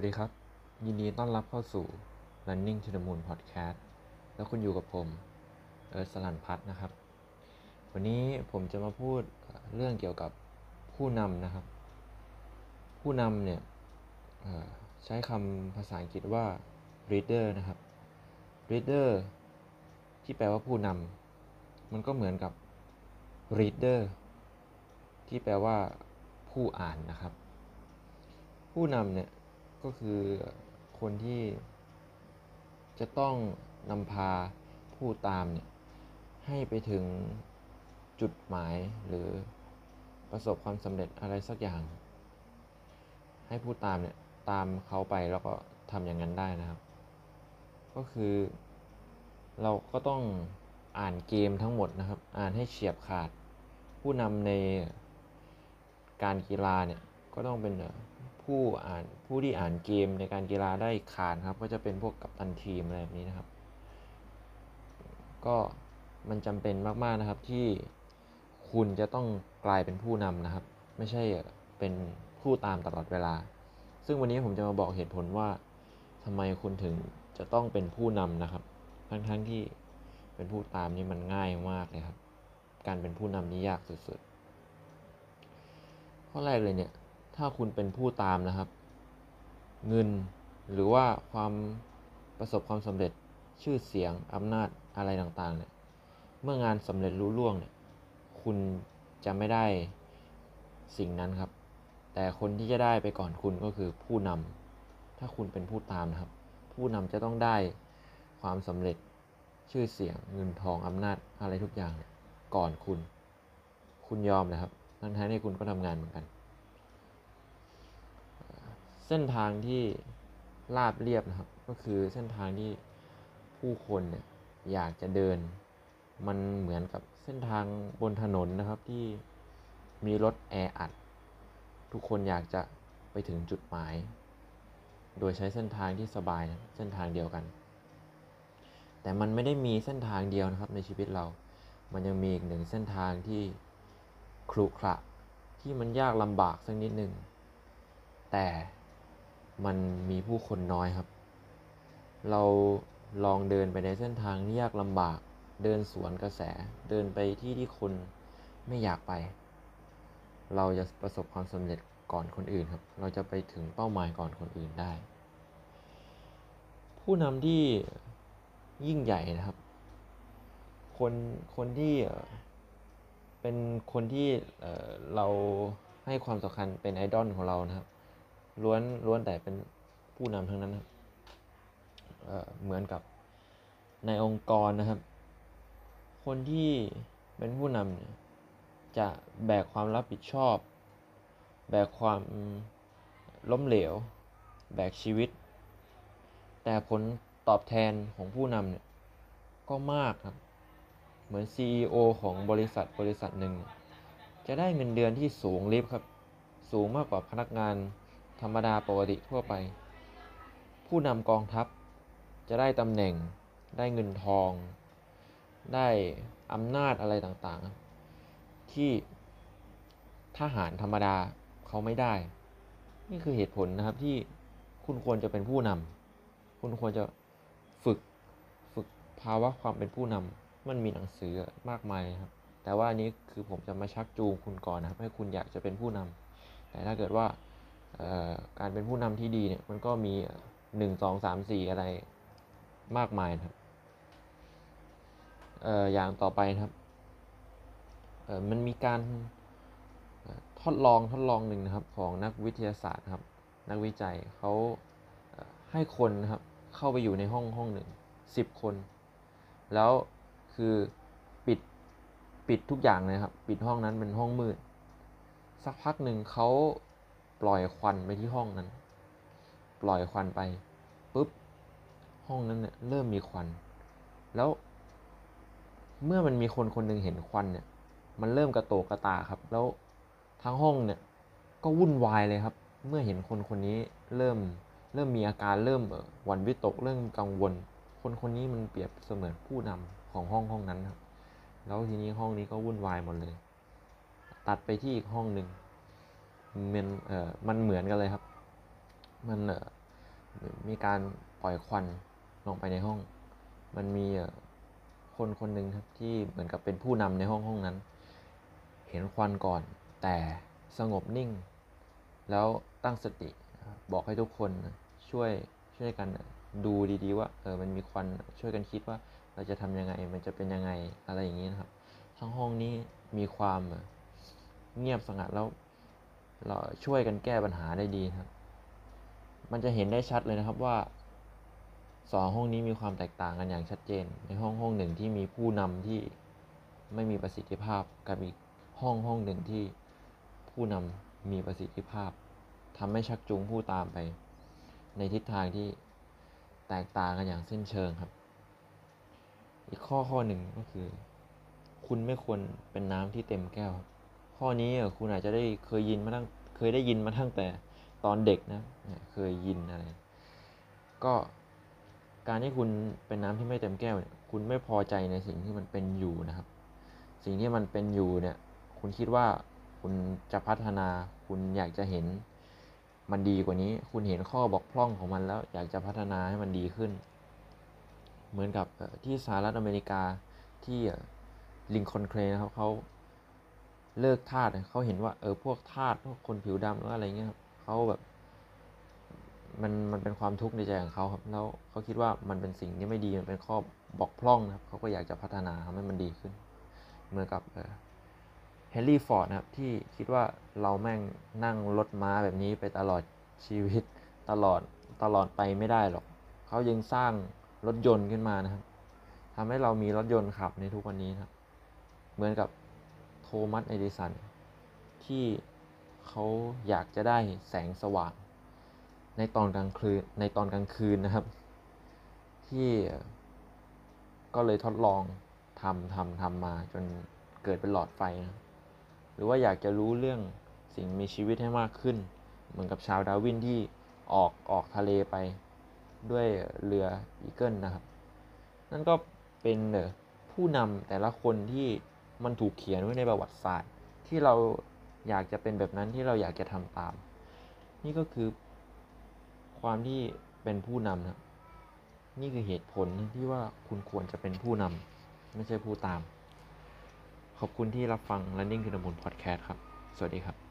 วัสดีครับ ยินดีต้อนรับเข้าสู่ Running to the Moon Podcast แล้วคุณอยู่กับผม เอิร์ธสลันพัฒน์นะครับ วันนี้ผมจะมาพูดเรื่องเกี่ยวกับผู้นำนะครับ ผู้นำเนี่ยใช้คำภาษาอังกฤษว่า leader นะครับ leader ที่แปลว่าผู้นำมันก็เหมือนกับ reader ที่แปลว่าผู้อ่านนะครับ ผู้นำเนี่ย ก็คือคนที่จะต้องนำพาผู้ตามเนี่ยให้ไปถึงจุดหมายหรือประสบความสำเร็จอะไรสักอย่าง ให้ผู้ตามเนี่ยตามเขาไปแล้วก็ทำอย่างนั้นได้นะครับ ก็คือเราก็ต้องอ่านเกมทั้งหมดนะครับ อ่านให้เฉียบขาด ผู้นำในการกีฬาเนี่ยก็ต้องเป็น ผู้อ่านผู้ที่อ่านเกมในการกีฬาได้ขาดครับ ก็จะเป็นพวกกัปตันทีมอะไรแบบนี้นะครับ ก็มันจำเป็นมากๆนะครับที่คุณจะต้องกลายเป็นผู้นำนะครับ ไม่ใช่เป็นผู้ตามตลอดเวลา ซึ่งวันนี้ผมจะมาบอกเหตุผลว่าทำไมคุณถึงจะต้องเป็นผู้นำนะครับ ทั้งๆที่เป็นผู้ตามนี่มันง่ายมากเลยครับ การเป็นผู้นำนี่ยากสุดๆข้อแรกเลยเนี่ย ถ้าคุณเป็นผู้ตามนะครับ เงินหรือว่าความประสบความสำเร็จชื่อเสียงอำนาจอะไรต่างๆเนี่ยเมื่องานสำเร็จรุ่ล่วงเนี่ยคุณจะไม่ได้สิ่งนั้นครับ แต่คนที่จะได้ไปก่อนคุณก็คือผู้นำถ้าคุณเป็นผู้ตามนะครับ ผู้นำจะต้องได้ความสำเร็จชื่อเสียงเงินทองอำนาจอะไรทุกอย่างก่อนคุณ คุณยอมนะครับทั้งๆที่คุณก็ทำงานเหมือนกัน เส้นทางที่ราบเรียบนะครับ ก็คือเส้นทางที่ผู้คนเนี่ยอยากจะเดิน มันเหมือนกับเส้นทางบนถนนนะครับที่มีรถแออัด ทุกคนอยากจะไปถึงจุดหมาย โดยใช้เส้นทางที่สบายนะเส้นทางเดียวกัน แต่มันไม่ได้มีเส้นทางเดียวนะครับในชีวิตเรา มันยังมีอีกหนึ่งเส้นทางที่ครุขระที่มันยากลำบากสักนิดหนึ่งแต่ มันมีผู้คนน้อยครับ เราลองเดินไปในเส้นทางที่ยากลำบาก เดินสวนกระแส เดินไปที่ที่คนไม่อยากไป เราจะประสบความสำเร็จก่อนคนอื่นครับ เราจะไปถึงเป้าหมายก่อนคนอื่นได้ ผู้นำที่ยิ่งใหญ่นะครับ คนคนที่เป็นคนที่เเราให้ความสำคัญเป็นไอดอลของเรานะครับ ล้วนล้วนแต่เป็นผู้นำทั้งนั้นครับเเหมือนกับในองค์กรนะครับ คนที่เป็นผู้นำเนี่ยจะแบกความรับผิดชอบ แบกความล้มเหลว แบกชีวิต แต่ผลตอบแทนของผู้นำเนี่ยก็มากครับ เหมือน CEO ของบริษัทบริษัทหนึ่ง จะได้เงินเดือนที่สูงลิฟต์ครับ สูงมากกว่าพนักงาน ธรรมดาปกติทั่วไป ผู้นำกองทัพจะได้ตำแหน่งได้เงินทอง ได้อำนาจอะไรต่างๆ ที่ทหารธรรมดาเขาไม่ได้ นี่คือเหตุผลนะครับที่คุณควรจะเป็นผู้นำคุณควรจะฝึกฝึกภาวะความเป็นผู้นำมันมีหนังสือมากมายครับ แต่ว่าอันนี้คือผมจะมาชักจูงคุณก่อนนะครับ ให้คุณอยากจะเป็นผู้นำแต่ถ้าเกิดว่า การเป็นผู้นำที่ดีเนี่ยมันก็มีหนึ่งสองสามสี่อะไรมากมายนะครับเอ่ออย่างต่อไปนะครับเออมันมีการทดลองทดลองหนึ่งนะครับของนักวิทยาศาสตร์ครับ นักวิจัยเขาให้คนนะครับเข้าไปอยู่ในห้องห้องหนึ่งสิบคน แล้วคือปิดปิดทุกอย่างเลยครับ ปิดห้องนั้นเป็นห้องมืด สักพักหนึ่งเขา ปล่อยควันไปที่ห้องนั้น ปล่อยควันไปปุ๊บห้องนั้นเนี่ยเริ่มมีควัน แล้ว เมื่อมันมีคนคนหนึ่งเห็นควันเนี่ย มันเริ่มกระโตกกระตาครับ แล้วทั้งห้องเนี่ยก็วุ่นวายเลยครับ เมื่อเห็นคนคนนี้เริ่มเริ่มมีอาการเริ่มหวั่นวิตกเริ่มกังวล คนคนนี้มันเปรียบเสมือนผู้นำของห้องห้องนั้นครับ แล้วทีนี้ห้องนี้ก็วุ่นวายหมดเลย ตัดไปที่อีกห้องหนึ่ง มันเอ่อมันเหมือนกันเลยครับ มันเอ่อมีการปล่อยควันลงไปในห้อง มันมีคนคนหนึ่งครับที่เหมือนกับเป็นผู้นำในห้องห้องนั้น เห็นควันก่อน แต่สงบนิ่ง แล้วตั้งสติบอกให้ทุกคนช่วยช่วยกันดูดีๆ ว่าเออมันมีควันช่วยกันคิดว่าเราจะทำยังไง มันจะเป็นยังไงอะไรอย่างนี้นะครับ ทั้งห้องนี้มีความเงียบสงัดแล้ว เราช่วยกันแก้ปัญหาได้ดีครับ มันจะเห็นได้ชัดเลยนะครับว่าสองห้องนี้มีความแตกต่างกันอย่างชัดเจน ในห้องห้องหนึ่งที่มีผู้นำที่ไม่มีประสิทธิภาพกับอีกห้องห้องหนึ่งที่ผู้นำมีประสิทธิภาพทำให้ชักจูงผู้ตามไป ในทิศทางที่แตกต่างกันอย่างสิ้นเชิงครับ อีกข้อข้อหนึ่งก็คือ คุณไม่ควรเป็นน้ำที่เต็มแก้วครับ ข้อนี้คุณอาจจะได้เคยยินมาตั้งเคยได้ยินมาตั้งแต่ตอนเด็กนะเคยยินอะไร ก็การที่คุณเป็นน้ำที่ไม่เต็มแก้วเนี่ยคุณไม่พอใจในสิ่งที่มันเป็นอยู่นะครับ สิ่งที่มันเป็นอยู่เนี่ย คุณคิดว่าคุณจะพัฒนา คุณอยากจะเห็นมันดีกว่านี้ คุณเห็นข้อบกพร่องของมันแล้ว อยากจะพัฒนาให้มันดีขึ้น เหมือนกับที่สหรัฐอเมริกาที่ลิงคอนเคลนะครับเขา เลิกทาสเนี่ยเขาเห็นว่าเออพวกทาสพวกคนผิวดำหรืออะไรเงี้ยครับเขาแบบมันมันเป็นความทุกข์ในใจของเขาครับแล้วเขาคิดว่ามันเป็นสิ่งที่ไม่ดีมันเป็นข้อบกพร่องนะครับเขาก็อยากจะพัฒนาทำให้มันดีขึ้น เหมือนกับเฮนรี่ฟอร์ดนะครับที่คิดว่าเราแม่งนั่งรถม้าแบบนี้ไปตลอดชีวิตตลอดตลอดไปไม่ได้หรอกเขายังสร้างรถยนต์ขึ้นมานะครับทำให้เรามีรถยนต์ขับในทุกวันนี้นะครับ เหมือนกับ โทมัสเอดิสัน ที่เขาอยากจะได้แสงสว่าง ในตอนกลางคืนในตอนกลางคืนนะครับ ที่ก็เลยทดลองทำทำทำมาจนเกิดเป็นหลอดไฟนะหรือว่าอยากจะรู้เรื่องสิ่งมีชีวิตให้มากขึ้น เหมือนกับชาร์ลส์ดาร์วินที่ออกออกทะเลไปด้วยเรือบีเกิลนะครับ นั่นก็เป็นเอ่อผู้นำแต่ละคนที่ มันถูกเขียนไว้ในประวัติศาสตร์ ที่เราอยากจะเป็นแบบนั้นที่เราอยากจะทำตาม นี่ก็คือความที่เป็นผู้นำนะนี่คือเหตุผลที่ว่าคุณควรจะเป็นผู้นำไม่ใช่ผู้ตาม ขอบคุณที่รับฟัง Running คือ the Moon Podcast ครับ สวัสดีครับ